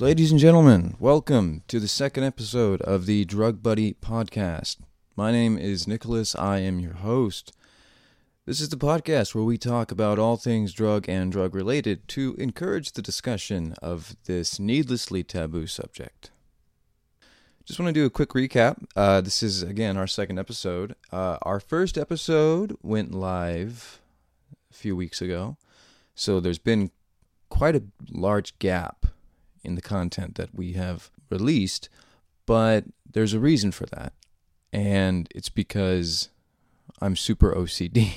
Ladies and gentlemen, welcome to the second episode of the Drug Buddy podcast. My name is Nicholas. I am your host. This is the podcast where we talk about all things drug and drug related to encourage the discussion of this needlessly taboo subject. Just want to do a quick recap. Uh, this is, again, our second episode. Uh, our first episode went live a few weeks ago, so there's been quite a large gap in the content that we have released, but there's a reason for that. And it's because I'm super OCD.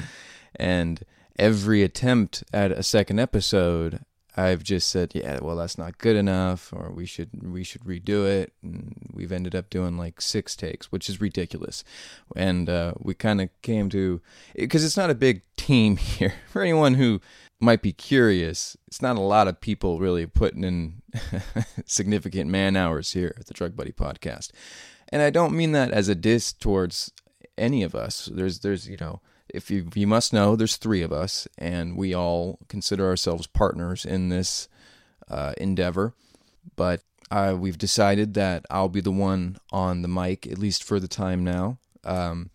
and every attempt at a second episode, I've just said, yeah, well, that's not good enough, or we should we should redo it. And we've ended up doing like six takes, which is ridiculous. And uh, we kind of came to because it's not a big team here. For anyone who might be curious, it's not a lot of people really putting in significant man hours here at the Drug Buddy podcast. And I don't mean that as a diss towards any of us. There's there's you know if you you must know there's three of us and we all consider ourselves partners in this uh, endeavor. But uh, we've decided that I'll be the one on the mic at least for the time now. Um,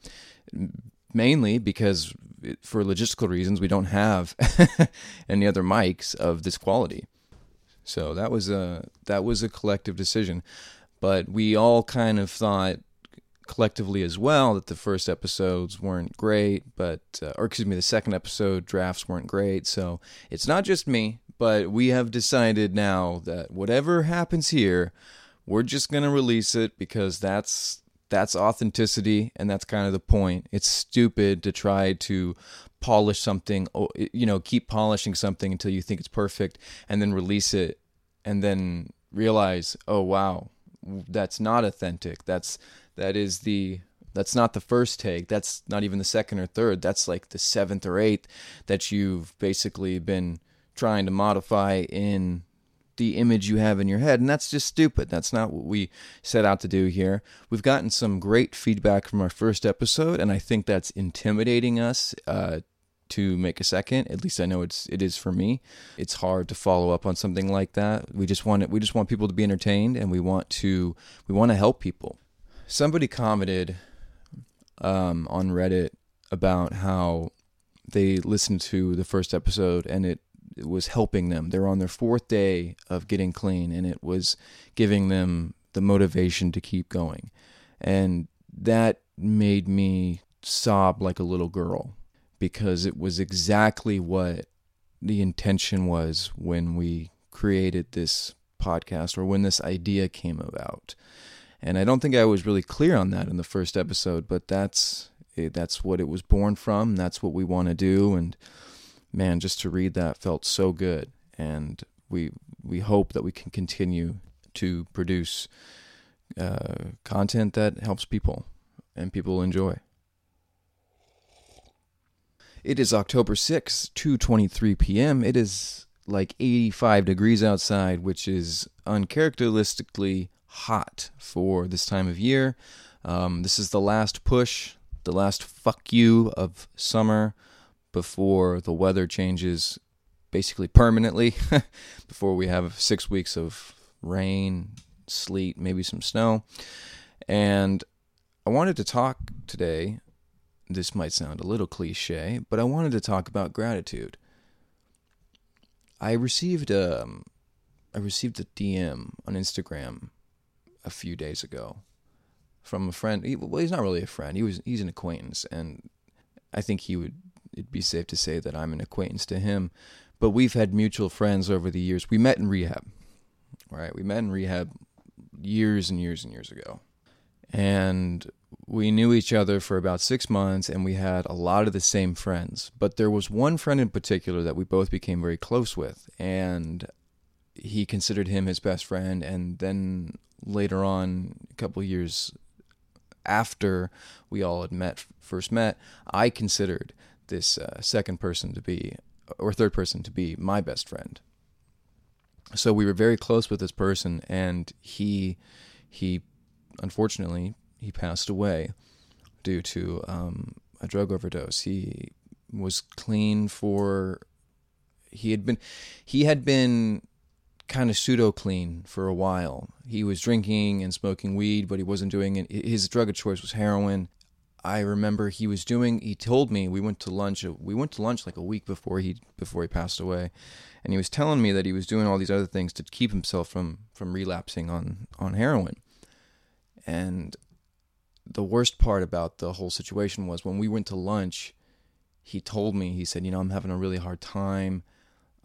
mainly because for logistical reasons we don't have any other mics of this quality. So that was a that was a collective decision, but we all kind of thought collectively as well that the first episodes weren't great, but uh, or excuse me, the second episode drafts weren't great. So it's not just me, but we have decided now that whatever happens here, we're just gonna release it because that's that's authenticity and that's kind of the point. It's stupid to try to polish something, you know, keep polishing something until you think it's perfect and then release it and then realize, "Oh wow, that's not authentic. That's that is the that's not the first take. That's not even the second or third. That's like the seventh or eighth that you've basically been trying to modify in the image you have in your head. And that's just stupid. That's not what we set out to do here. We've gotten some great feedback from our first episode, and I think that's intimidating us. Uh, to make a second. At least I know it's it is for me. It's hard to follow up on something like that. We just want it, we just want people to be entertained and we want to we want to help people. Somebody commented um, on Reddit about how they listened to the first episode and it it was helping them. They're on their fourth day of getting clean, and it was giving them the motivation to keep going. And that made me sob like a little girl because it was exactly what the intention was when we created this podcast or when this idea came about. And I don't think I was really clear on that in the first episode, but that's eh, that's what it was born from. That's what we want to do and man, just to read that felt so good. And we we hope that we can continue to produce uh, content that helps people and people enjoy. It is October 6, 2:23 p.m. It is like 85 degrees outside, which is uncharacteristically hot for this time of year. Um, this is the last push, the last fuck you of summer before the weather changes basically permanently, before we have six weeks of rain, sleet, maybe some snow. And I wanted to talk today. This might sound a little cliche, but I wanted to talk about gratitude. I received a, um, I received a DM on Instagram a few days ago from a friend. He, well, he's not really a friend. He was he's an acquaintance, and I think he would it'd be safe to say that I'm an acquaintance to him. But we've had mutual friends over the years. We met in rehab, right? We met in rehab years and years and years ago. And we knew each other for about six months and we had a lot of the same friends. But there was one friend in particular that we both became very close with. And he considered him his best friend. And then later on, a couple years after we all had met, first met, I considered this uh, second person to be, or third person to be my best friend. So we were very close with this person, and he, he, unfortunately, he passed away due to um, a drug overdose. He was clean for, he had been, he had been kind of pseudo clean for a while. He was drinking and smoking weed, but he wasn't doing it. His drug of choice was heroin. I remember he was doing. He told me we went to lunch. We went to lunch like a week before he before he passed away, and he was telling me that he was doing all these other things to keep himself from from relapsing on on heroin. And the worst part about the whole situation was when we went to lunch, he told me he said, you know, I'm having a really hard time.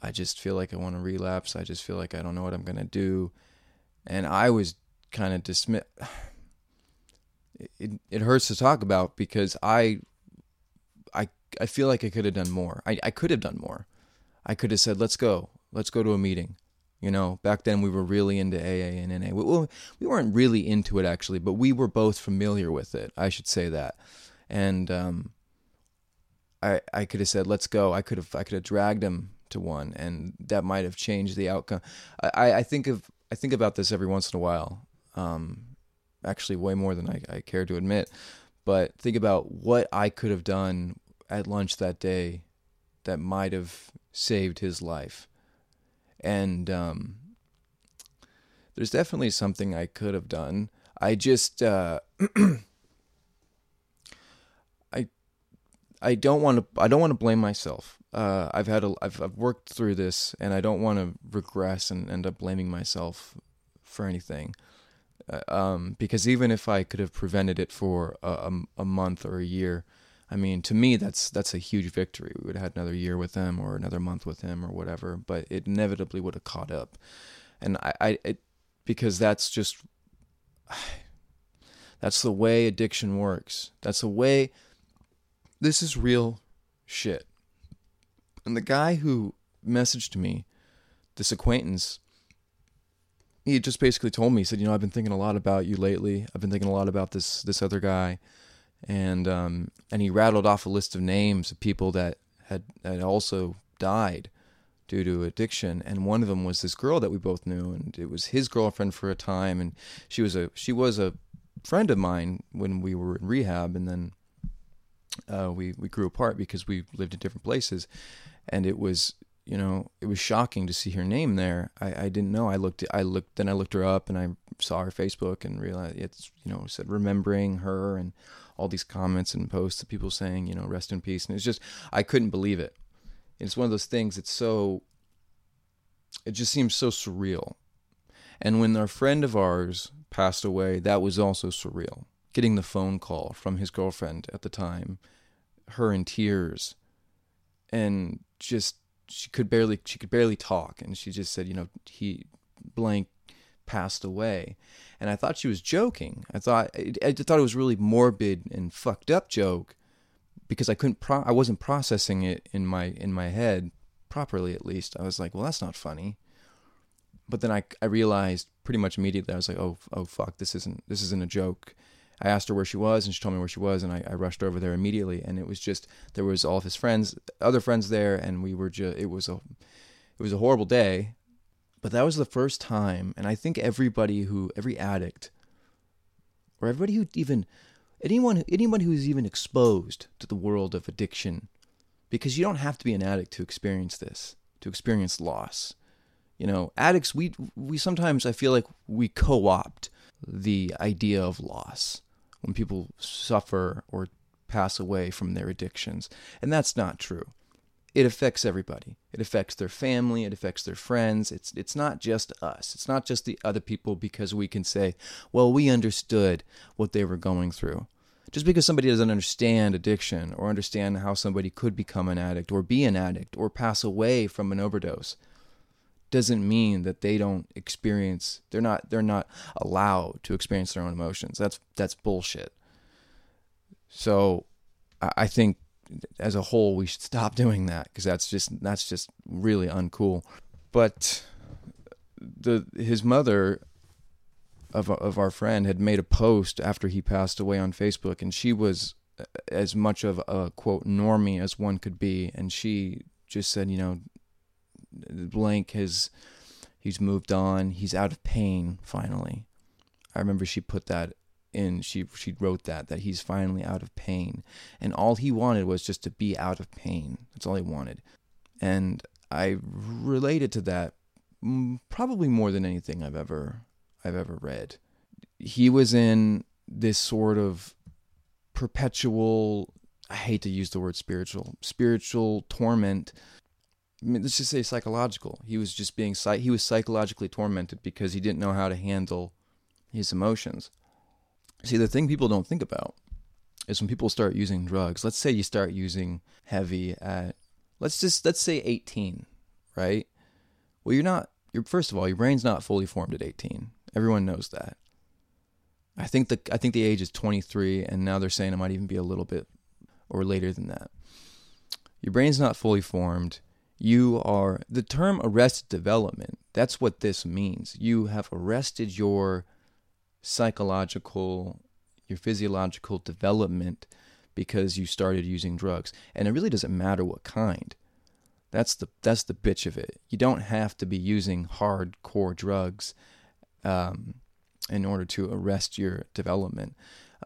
I just feel like I want to relapse. I just feel like I don't know what I'm gonna do, and I was kind of dismissed it, it hurts to talk about because I I I feel like I could have done more. I, I could have done more. I could have said, let's go. Let's go to a meeting. You know, back then we were really into AA and NA. We, we weren't really into it actually, but we were both familiar with it. I should say that. And um, I I could have said, let's go. I could have I could have dragged him to one, and that might have changed the outcome. I, I think of I think about this every once in a while. Um, actually way more than I, I care to admit. But think about what I could have done at lunch that day that might have saved his life. And um, there's definitely something I could have done. I just uh, I I don't want to I don't want to blame myself. Uh, I've had a I've I've worked through this, and I don't want to regress and end up blaming myself for anything. Uh, um, because even if I could have prevented it for a, a, month or a year, I mean, to me, that's that's a huge victory. We would have had another year with him or another month with him or whatever, but it inevitably would have caught up. And I, I it, because that's just that's the way addiction works. That's the way. This is real shit. And the guy who messaged me, this acquaintance, he just basically told me, he said, you know, I've been thinking a lot about you lately. I've been thinking a lot about this this other guy, and um, and he rattled off a list of names of people that had had also died due to addiction, and one of them was this girl that we both knew, and it was his girlfriend for a time, and she was a she was a friend of mine when we were in rehab, and then uh, we we grew apart because we lived in different places, and it was you know, it was shocking to see her name there. I, I didn't know. I looked, I looked, then I looked her up and I saw her Facebook and realized it's, you know, said remembering her and all these comments and posts of people saying, you know, rest in peace. And it's just, I couldn't believe it. It's one of those things. It's so, it just seems so surreal. And when our friend of ours passed away, that was also surreal. Getting the phone call from his girlfriend at the time, her in tears, and just she could barely she could barely talk. And she just said you know he blank passed away. And i thought she was joking. I thought i thought it was really morbid and fucked up joke because i couldn't pro- i wasn't processing it in my in my head properly at least. I was like well that's not funny. But then i i realized pretty much immediately i was like oh oh fuck this isn't this isn't a joke I asked her where she was, and she told me where she was, and I, I, rushed over there immediately. And it was just there was all of his friends, other friends there, and we were just it was a it was a horrible day, but that was the first time. And I think everybody who every addict or everybody who even anyone anyone who's even exposed to the world of addiction, because you don't have to be an addict to experience this, to experience loss. You know, addicts we we sometimes I feel like we co-opt the idea of loss when people suffer or pass away from their addictions. And that's not true. It affects everybody. It affects their family, it affects their friends. It's it's not just us. It's not just the other people because we can say, "Well, we understood what they were going through." Just because somebody doesn't understand addiction or understand how somebody could become an addict or be an addict or pass away from an overdose doesn't mean that they don't experience they're not they're not allowed to experience their own emotions. That's that's bullshit. So i think as a whole we should stop doing that because that's just that's just really uncool. But the his mother of of our friend had made a post after he passed away on Facebook and she was as much of a quote normie as one could be. And she just said you know blank has he's moved on. He's out of pain finally. I remember she put that in she she wrote that that he's finally out of pain and all he wanted was just to be out of pain. That's all he wanted. And I related to that probably more than anything I've ever I've ever read. He was in this sort of perpetual I hate to use the word spiritual spiritual torment. I mean, let's just say psychological. He was just being he was psychologically tormented because he didn't know how to handle his emotions. See, the thing people don't think about is when people start using drugs. Let's say you start using heavy at let's just let's say 18, right? Well, you're not you're first of all, your brain's not fully formed at 18. Everyone knows that. I think the I think the age is 23 and now they're saying it might even be a little bit or later than that. Your brain's not fully formed. You are the term arrested development. That's what this means. You have arrested your psychological your physiological development because you started using drugs. And it really doesn't matter what kind. That's the that's the bitch of it. You don't have to be using hardcore drugs um, in order to arrest your development.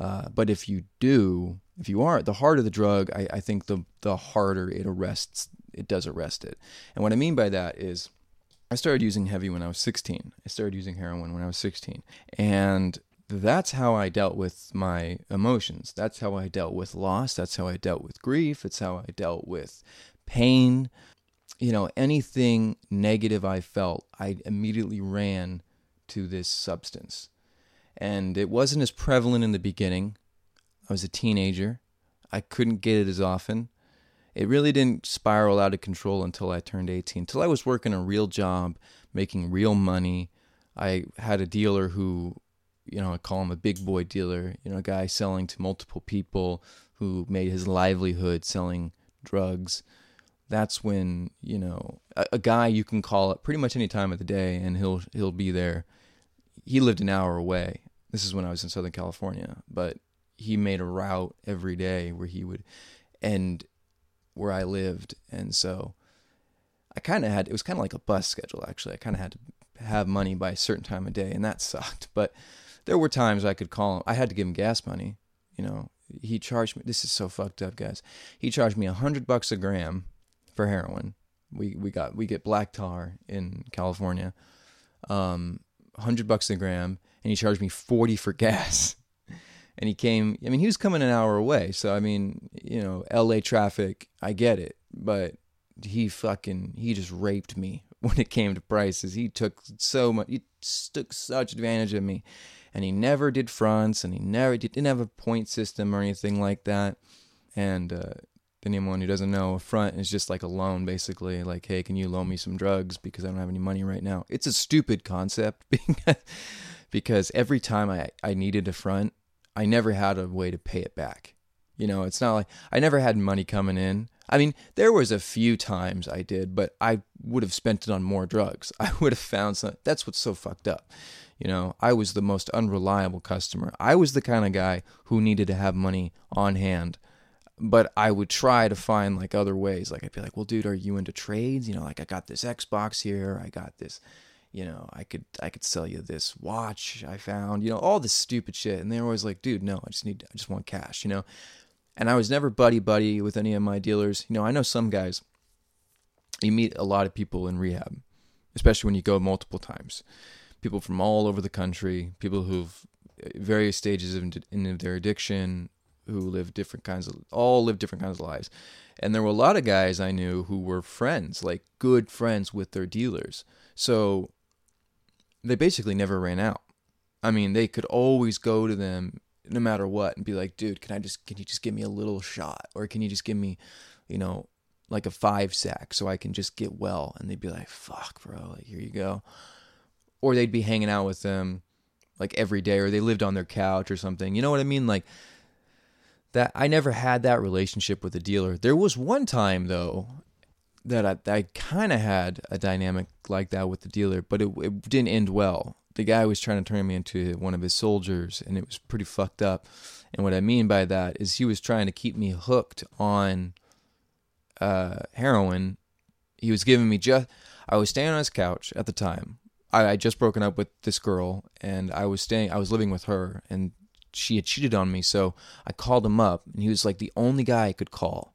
Uh, but if you do, if you are, the harder the drug, I, I think the the harder it arrests. It does arrest it. And what I mean by that is, I started using heavy when I was 16. I started using heroin when I was 16, and that's how I dealt with my emotions. That's how I dealt with loss. That's how I dealt with grief. It's how I dealt with pain. You know, anything negative I felt, I immediately ran to this substance. And it wasn't as prevalent in the beginning. I was a teenager. I couldn't get it as often. It really didn't spiral out of control until I turned 18. Until I was working a real job, making real money. I had a dealer who you know, I call him a big boy dealer, you know, a guy selling to multiple people who made his livelihood selling drugs. That's when, you know, a, a guy you can call up pretty much any time of the day and he'll he'll be there. He lived an hour away. This is when I was in Southern California, but he made a route every day where he would end where I lived. And so I kind of had, it was kind of like a bus schedule, actually. I kind of had to have money by a certain time of day, and that sucked. But there were times I could call him. I had to give him gas money. You know, he charged me. This is so fucked up, guys. He charged me a hundred bucks a gram for heroin. We we got we get black tar in California, um, hundred bucks a gram, and he charged me forty for gas. And he came. I mean, he was coming an hour away. So I mean, you know, L.A. traffic. I get it, but he fucking he just raped me when it came to prices. He took so much. He took such advantage of me and he never did fronts and he never didn't have a point system or anything like that and uh, anyone who doesn't know a front is just like a loan basically like hey can you loan me some drugs because i don't have any money right now it's a stupid concept because every time I, I needed a front i never had a way to pay it back you know it's not like i never had money coming in i mean there was a few times i did but i would have spent it on more drugs i would have found some that's what's so fucked up you know, I was the most unreliable customer. I was the kind of guy who needed to have money on hand, but I would try to find like other ways. Like I'd be like, "Well, dude, are you into trades? You know, like I got this Xbox here. I got this, you know, I could I could sell you this watch I found. You know, all this stupid shit." And they were always like, "Dude, no, I just need I just want cash." You know, and I was never buddy buddy with any of my dealers. You know, I know some guys. You meet a lot of people in rehab, especially when you go multiple times people from all over the country, people who've uh, various stages of in their addiction, who live different kinds of all live different kinds of lives. And there were a lot of guys I knew who were friends, like good friends with their dealers. So they basically never ran out. I mean, they could always go to them no matter what and be like, "Dude, can I just can you just give me a little shot or can you just give me, you know, like a 5 sack so I can just get well?" And they'd be like, "Fuck, bro, like here you go." or they'd be hanging out with them like every day or they lived on their couch or something. You know what I mean? Like that I never had that relationship with a dealer. There was one time though that I, I kind of had a dynamic like that with the dealer, but it, it didn't end well. The guy was trying to turn me into one of his soldiers and it was pretty fucked up. And what I mean by that is he was trying to keep me hooked on uh, heroin. He was giving me just I was staying on his couch at the time I, I just broken up with this girl and I was staying I was living with her and she had cheated on me so I called him up and he was like the only guy I could call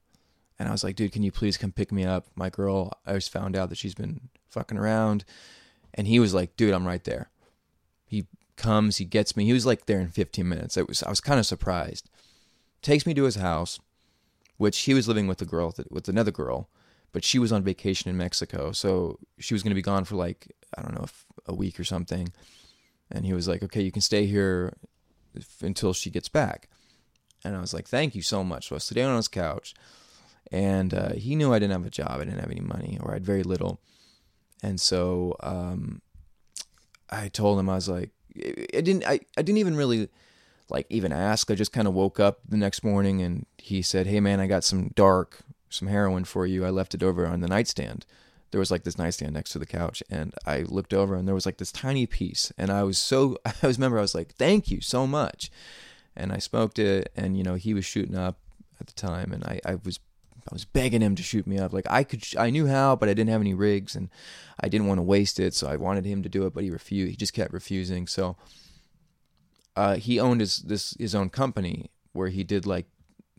and I was like dude can you please come pick me up my girl I just found out that she's been fucking around And he was like, dude, I'm right there. He comes, he gets me. He was like there in 15 minutes. It was I was kind of surprised. Takes me to his house, which he was living with a girl with another girl, but she was on vacation in Mexico, so she was going to be gone for like I don't know a week or something. And he was like, "Okay, you can stay here until she gets back." And I was like, "Thank you so much." So I sat down on his couch, and uh, he knew I didn't have a job, I didn't have any money, or I had very little, and so um, I told him I was like, I didn't, I, I didn't even really like even ask. I just kind of woke up the next morning, and he said, "Hey man, I got some dark, some heroin for you. I left it over on the nightstand." There was like this nightstand next to the couch, and I looked over, and there was like this tiny piece, and I was so, I was remember I was like, "Thank you so much," and I smoked it, and you know he was shooting up at the time, and I, I was I was begging him to shoot me up. Like I could, I knew how, but I didn't have any rigs, and I didn't want to waste it. So I wanted him to do it, but he refused. He just kept refusing. So uh, he owned his this his own company where he did like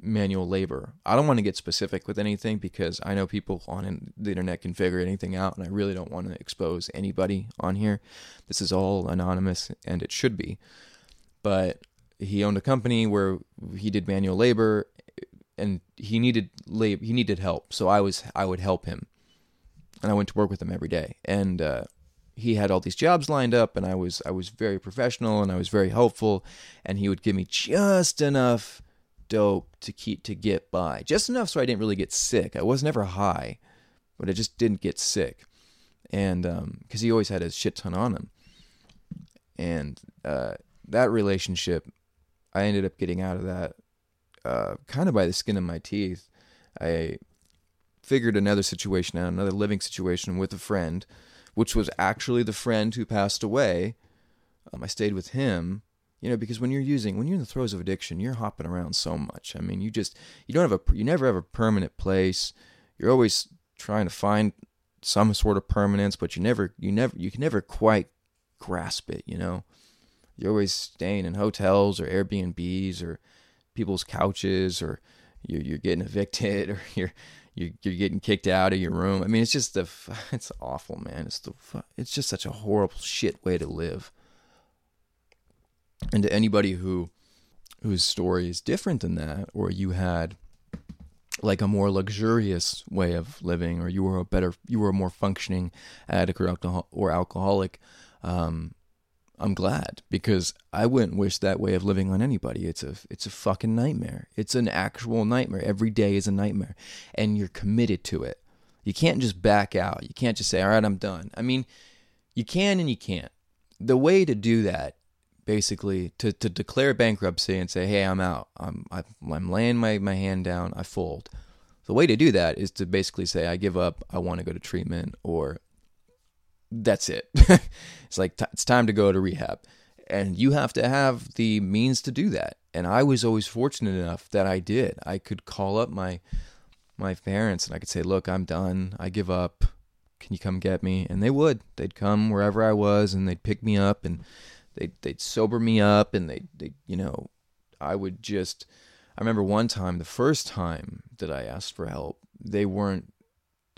manual labor. I don't want to get specific with anything because I know people on the internet can figure anything out, and I really don't want to expose anybody on here. This is all anonymous, and it should be. But he owned a company where he did manual labor and he needed he needed help. So I was I would help him, and I went to work with him every day. And uh, he had all these jobs lined up, and I was I was very professional and I was very helpful, and he would give me just enough dope to keep to get by, just enough so I didn't really get sick. I was never high, but I just didn't get sick, and because um, he always had a shit ton on him, and uh, that relationship, I ended up getting out of that uh, kind of by the skin of my teeth. I figured another situation out, another living situation with a friend, which was actually the friend who passed away. Um, I stayed with him, you know, because when you're using, when you're in the throes of addiction, you're hopping around so much. I mean, you just, you don't have a, you never have a permanent place. You're always trying to find some sort of permanence, but you never, you never, you can never quite grasp it, you know. You're always staying in hotels or Airbnbs or people's couches or you're, you're getting evicted or you're, you're you're getting kicked out of your room. I mean, it's just the it's awful, man. It's the it's just such a horrible shit way to live. And to anybody who whose story is different than that, or you had like a more luxurious way of living, or you were a better, you were a more functioning addict or, alcohol, or alcoholic, um, I'm glad because I wouldn't wish that way of living on anybody. It's a it's a fucking nightmare. It's an actual nightmare. Every day is a nightmare and you're committed to it. You can't just back out. You can't just say, "All right, I'm done." I mean, you can and you can't. The way to do that basically to, to declare bankruptcy and say, "Hey, I'm out. I'm I'm laying my my hand down. I fold." The way to do that is to basically say, "I give up. I want to go to treatment," or that's it. it's like t- it's time to go to rehab. And you have to have the means to do that. And I was always fortunate enough that I did. I could call up my my parents and I could say, "Look, I'm done. I give up. Can you come get me?" And they would. They'd come wherever I was and they'd pick me up and they'd they'd sober me up and they they you know, I would just I remember one time, the first time that I asked for help, they weren't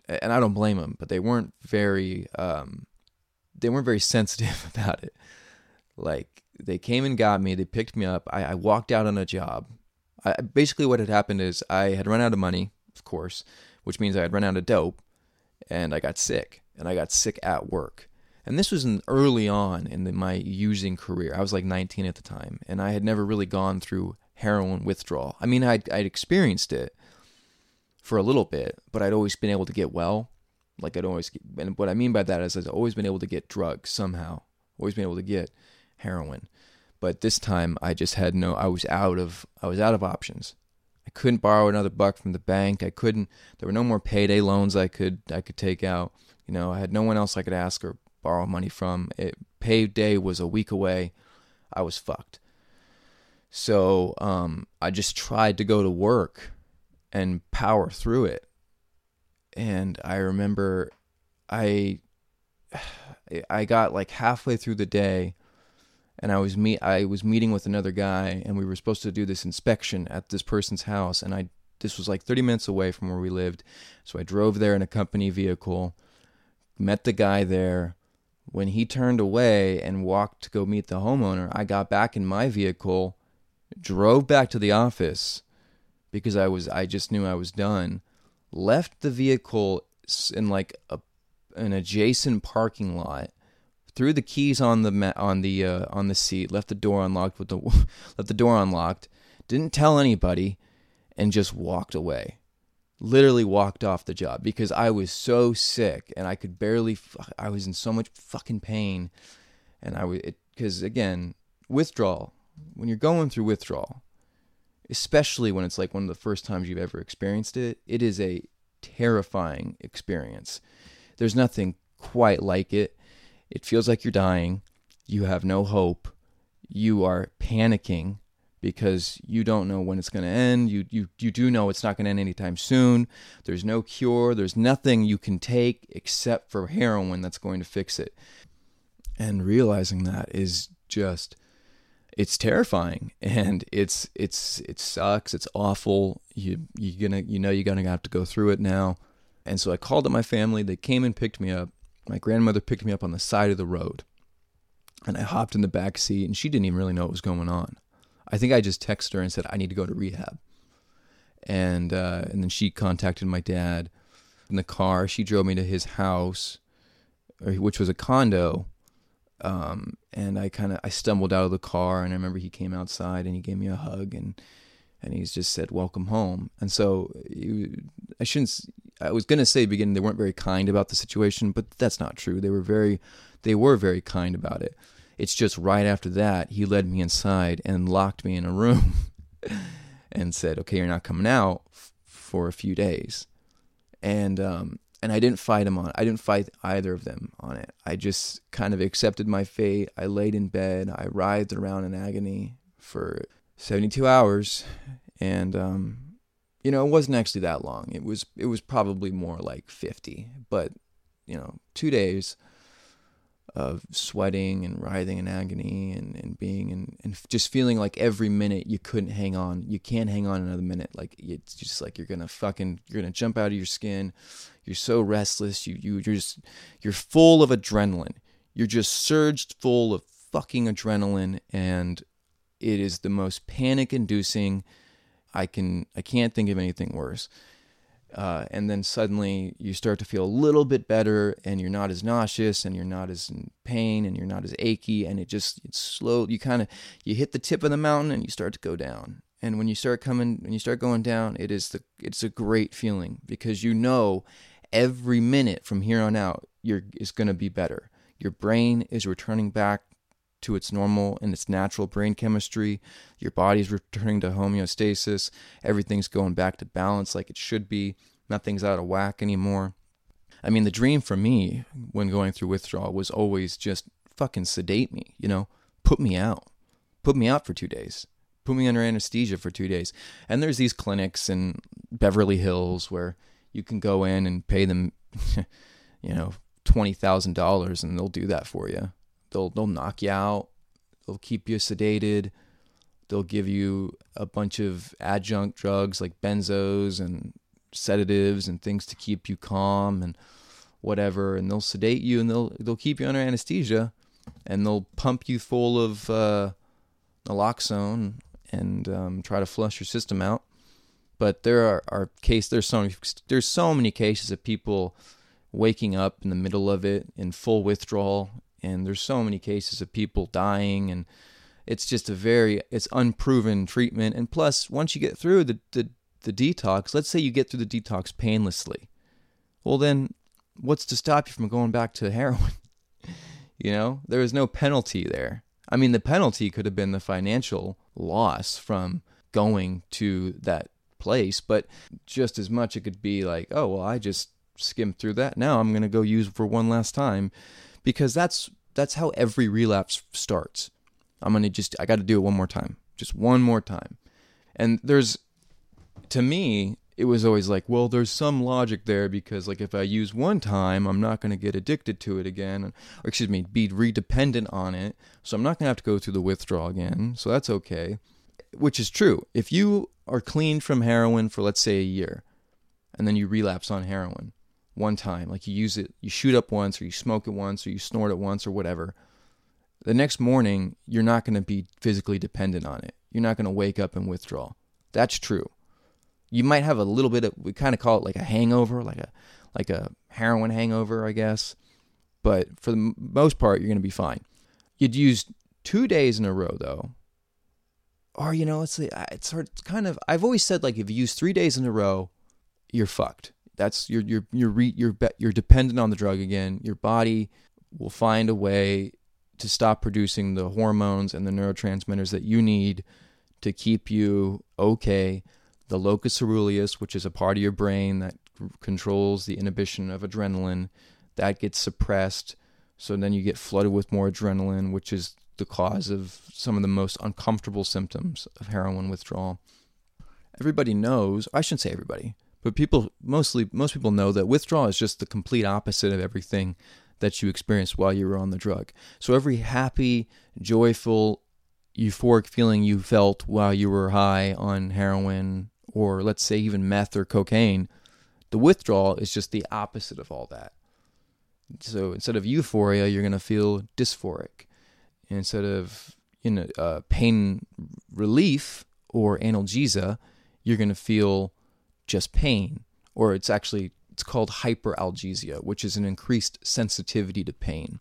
and I don't blame them, but they weren't very um, they weren't very sensitive about it. Like they came and got me, they picked me up. I, I walked out on a job. I, basically, what had happened is I had run out of money, of course, which means I had run out of dope, and I got sick, and I got sick at work. And this was early on in the, my using career. I was like 19 at the time, and I had never really gone through heroin withdrawal. I mean, I'd, I'd experienced it, for a little bit, but I'd always been able to get well. Like I'd always, get, and what I mean by that is I'd always been able to get drugs somehow. Always been able to get heroin, but this time I just had no. I was out of. I was out of options. I couldn't borrow another buck from the bank. I couldn't. There were no more payday loans I could I could take out. You know, I had no one else I could ask or borrow money from. It, payday was a week away. I was fucked. So um, I just tried to go to work and power through it. And I remember I I got like halfway through the day and I was meet I was meeting with another guy and we were supposed to do this inspection at this person's house and I this was like 30 minutes away from where we lived. So I drove there in a company vehicle, met the guy there, When he turned away and walked to go meet the homeowner, I got back in my vehicle, drove back to the office because I was I just knew I was done. Left the vehicle in like a an adjacent parking lot. Threw the keys on the on the uh, on the seat. Left the door unlocked with the left the door unlocked. Didn't tell anybody, and just walked away literally walked off the job because I was so sick and I could barely, I was in so much fucking pain. And I was, because again, withdrawal, when you're going through withdrawal, especially when it's like one of the first times you've ever experienced it, it is a terrifying experience. There's nothing quite like it. It feels like you're dying. You have no hope. You are panicking because you don't know when it's going to end. You, you, you do know it's not going to end anytime soon. There's no cure. There's nothing you can take except for heroin that's going to fix it. And realizing that is just it's terrifying and it's it's it sucks it's awful. You you're gonna you know you're gonna have to go through it now. And so i called up my family. They came and picked me up. My grandmother picked me up on the side of the road and i hopped in the back seat and she didn't even really know what was going on. I think I just texted her and said I need to go to rehab, and uh, and then she contacted my dad. In the car. She drove me to his house, which was a condo, um, and I kind of I stumbled out of the car, and I remember he came outside and he gave me a hug and and he's just said welcome home. And so I shouldn't. I was gonna say beginning they weren't very kind about the situation, but that's not true. They were very they were very kind about it. It's just right after that, he led me inside and locked me in a room and said, "Okay, you're not coming out f- for a few days." And um, and I didn't fight him on. I didn't fight either of them on it. I just kind of accepted my fate. I laid in bed. I writhed around in agony for 72 hours, and um, you know, it wasn't actually that long. It was it was probably more like 50, but you know, two days of sweating and writhing in agony and, and being and, and just feeling like every minute you couldn't hang on. You can't hang on another minute. Like it's just like you're gonna fucking you're gonna jump out of your skin. You're so restless. You you you're just you're full of adrenaline. You're just surged full of fucking adrenaline and it is the most panic inducing I can I can't think of anything worse. Uh, and then suddenly you start to feel a little bit better and you're not as nauseous and you're not as in pain and you're not as achy and it just it's slow you kind of you hit the tip of the mountain and you start to go down. And when you start coming when you start going down it is the it's a great feeling because you know every minute from here on out you're is going to be better. Your brain is returning back to its normal and its natural brain chemistry. Your body's returning to homeostasis. Everything's going back to balance like it should be. Nothing's out of whack anymore. I mean, the dream for me when going through withdrawal was always just fucking sedate me, you know, put me out, put me out for two days, put me under anesthesia for two days. And there's these clinics in Beverly Hills where you can go in and pay them, you know, $20,000 and they'll do that for you. They'll they'll knock you out. They'll keep you sedated. They'll give you a bunch of adjunct drugs like benzos and sedatives and things to keep you calm and whatever. And they'll sedate you and they'll they'll keep you under anesthesia and they'll pump you full of uh, naloxone and um, try to flush your system out. But there are, are case there's so many, there's so many cases of people waking up in the middle of it in full withdrawal and there's so many cases of people dying and it's just a very it's unproven treatment. And plus once you get through the, the the detox let's say you get through the detox painlessly well then what's to stop you from going back to heroin? You know there is no penalty there. I mean the penalty could have been the financial loss from going to that place but just as much it could be like oh well i just skimmed through that. Now i'm going to go use for one last time because that's that's how every relapse starts. I'm going to just I got to do it one more time. Just one more time. And there's to me it was always like, well, there's some logic there because like if I use one time, I'm not going to get addicted to it again or excuse me, be redependent on it. So I'm not going to have to go through the withdrawal again. So that's okay. Which is true. If you are clean from heroin for let's say a year and then you relapse on heroin, one time, like you use it, you shoot up once, or you smoke it once, or you snort it once, or whatever, the next morning, you're not going to be physically dependent on it. You're not going to wake up and withdraw. That's true. You might have a little bit of, we kind of call it like a hangover, like a, like a heroin hangover, I guess. But for the most part, you're going to be fine. You'd use two days in a row, though. Or, you know, it's, it's kind of, I've always said, like, if you use three days in a row, you're fucked. That's you're you're you're re, you're you're dependent on the drug again. Your body will find a way to stop producing the hormones and the neurotransmitters that you need to keep you okay. The locus coeruleus, which is a part of your brain that controls the inhibition of adrenaline, that gets suppressed. So then you get flooded with more adrenaline, which is the cause of some of the most uncomfortable symptoms of heroin withdrawal. Everybody knows, I shouldn't say everybody, but people mostly most people know that withdrawal is just the complete opposite of everything that you experienced while you were on the drug. So every happy, joyful, euphoric feeling you felt while you were high on heroin or let's say even meth or cocaine, the withdrawal is just the opposite of all that. So instead of euphoria, you're going to feel dysphoric. Instead of you know uh, pain relief or analgesia, you're going to feel just pain, or it's actually it's called hyperalgesia, which is an increased sensitivity to pain.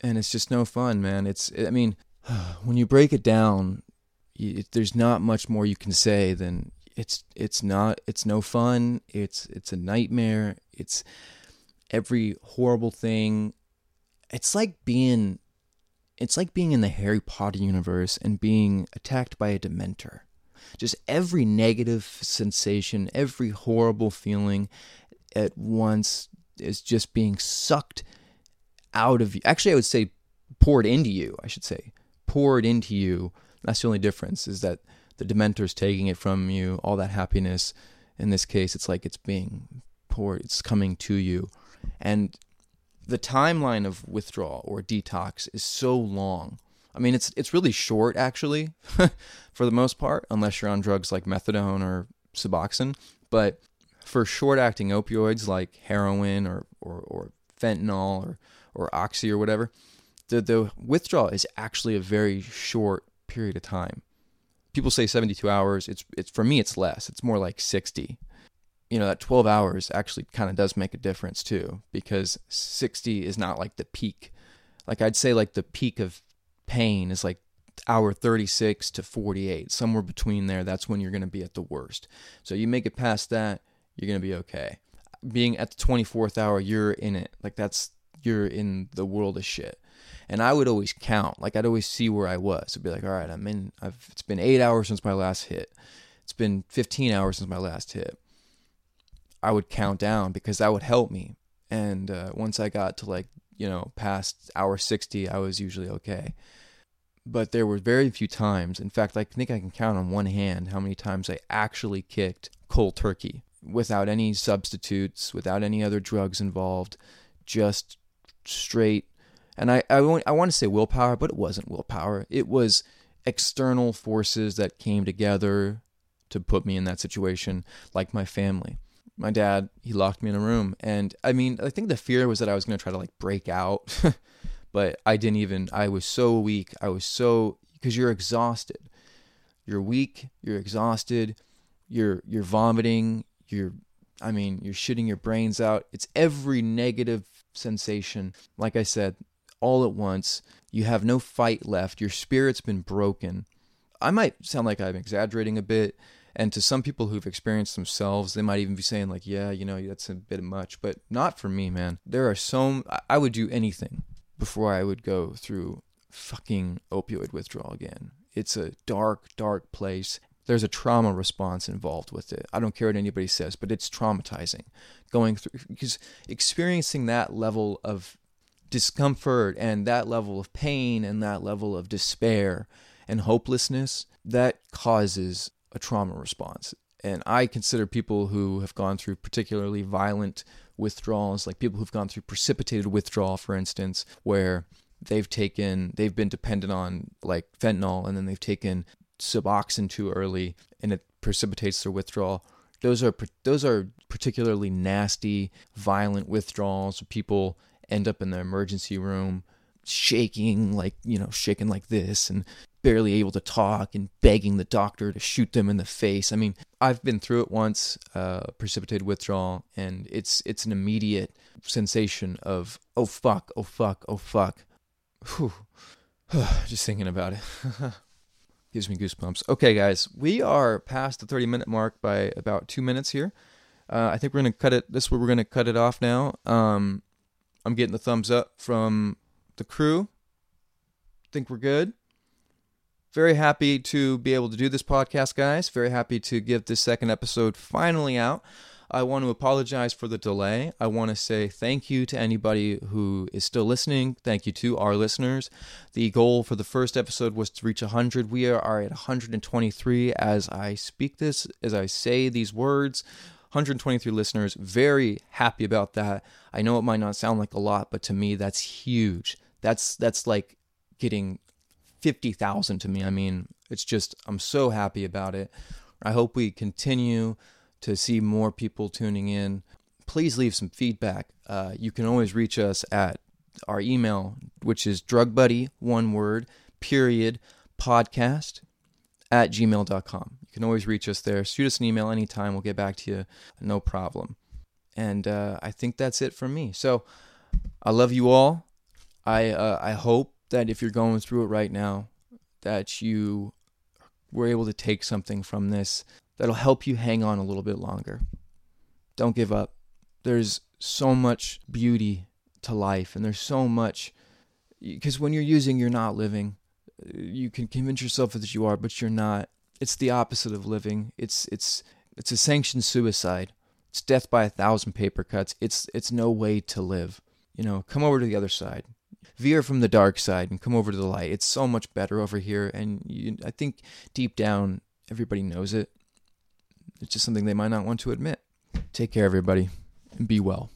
And it's just no fun, man. It's I mean, when you break it down, it, there's not much more you can say than it's it's not it's no fun. It's it's a nightmare. It's every horrible thing. It's like being it's like being in the Harry Potter universe and being attacked by a dementor just every negative sensation, every horrible feeling at once is just being sucked out of you. Actually, I would say poured into you, I should say. Poured into you. That's the only difference is that the Dementor's taking it from you, all that happiness. In this case, it's like it's being poured, it's coming to you. And the timeline of withdrawal or detox is so long I mean, it's it's really short actually, for the most part, unless you're on drugs like methadone or Suboxone. But for short-acting opioids like heroin or or, or fentanyl or or oxy or whatever, the the withdrawal is actually a very short period of time. People say 72 hours. It's it's for me it's less. It's more like 60. You know that 12 hours actually kind of does make a difference too because 60 is not like the peak. Like I'd say like the peak of pain is like hour 36 to 48 somewhere between there that's when you're going to be at the worst. So you make it past that you're going to be okay. Being at the 24th hour you're in it. Like that's you're in the world of shit. And i would always count. Like i'd always see where i was. I'd be like all right i'm in i've it's been eight hours since my last hit. It's been 15 hours since my last hit. I would count down because that would help me. And uh, once i got to like you know past hour 60 i was usually okay but there were very few times. In fact, I think I can count on one hand how many times I actually kicked cold turkey without any substitutes, without any other drugs involved, just straight. And I, I, I want to say willpower, but it wasn't willpower. It was external forces that came together to put me in that situation, like my family. My dad, he locked me in a room. And I mean, I think the fear was that I was going to try to like break out. but I didn't even, I was so weak. I was so, because you're exhausted. You're weak, you're exhausted, you're, you're vomiting, you're, I mean, you're shitting your brains out. It's every negative sensation. Like I said, all at once. You have no fight left. Your spirit's been broken. I might sound like I'm exaggerating a bit. And to some people who've experienced themselves, they might even be saying, like, yeah, you know, that's a bit much. But not for me, man. There are so, I would do anything before I would go through fucking opioid withdrawal again. It's a dark, dark place. There's a trauma response involved with it. I don't care what anybody says, but it's traumatizing going through because experiencing that level of discomfort and that level of pain and that level of despair and hopelessness that causes a trauma response. And I consider people who have gone through particularly violent withdrawals, like people who've gone through precipitated withdrawal, for instance, where they've taken, they've been dependent on like fentanyl and then they've taken Suboxone too early and it precipitates their withdrawal. those are those are particularly nasty, violent withdrawals. People end up in the emergency room shaking like you know shaking like this and barely able to talk and begging the doctor to shoot them in the face. I mean, I've been through it once, uh, precipitated withdrawal, and it's it's an immediate sensation of oh fuck, oh fuck, oh fuck. Whew. Just thinking about it gives me goosebumps. Okay, guys, we are past the 30 minute mark by about two minutes here. Uh, I think we're gonna cut it. This we're gonna cut it off now. Um, I'm getting the thumbs up from the crew. Think we're good very happy to be able to do this podcast, guys. Very happy to get this second episode finally out. I want to apologize for the delay. I want to say thank you to anybody who is still listening. Thank you to our listeners. The goal for the first episode was to reach 100. We are at 123 as I speak this, as I say these words. 123 listeners. Very happy about that. I know it might not sound like a lot, but to me that's huge. That's that's like getting 50,000 to me. I mean, it's just, I'm so happy about it. I hope we continue to see more people tuning in. Please leave some feedback. Uh, you can always reach us at our email, which is drugbuddy, one word, period, podcast at gmail.com. You can always reach us there. Shoot us an email anytime. We'll get back to you. No problem. And uh, I think that's it for me. So I love you all. I uh, I hope that if you're going through it right now, that you were able to take something from this that'll help you hang on a little bit longer. Don't give up. There's so much beauty to life, and there's so much because when you're using, you're not living. You can convince yourself that you are, but you're not. It's the opposite of living. It's it's it's a sanctioned suicide. It's death by a thousand paper cuts. It's it's no way to live. You know, come over to the other side veer from the dark side and come over to the light. It's so much better over here, and you, I think deep down everybody knows it. It's just something they might not want to admit. Take care, everybody, and be well.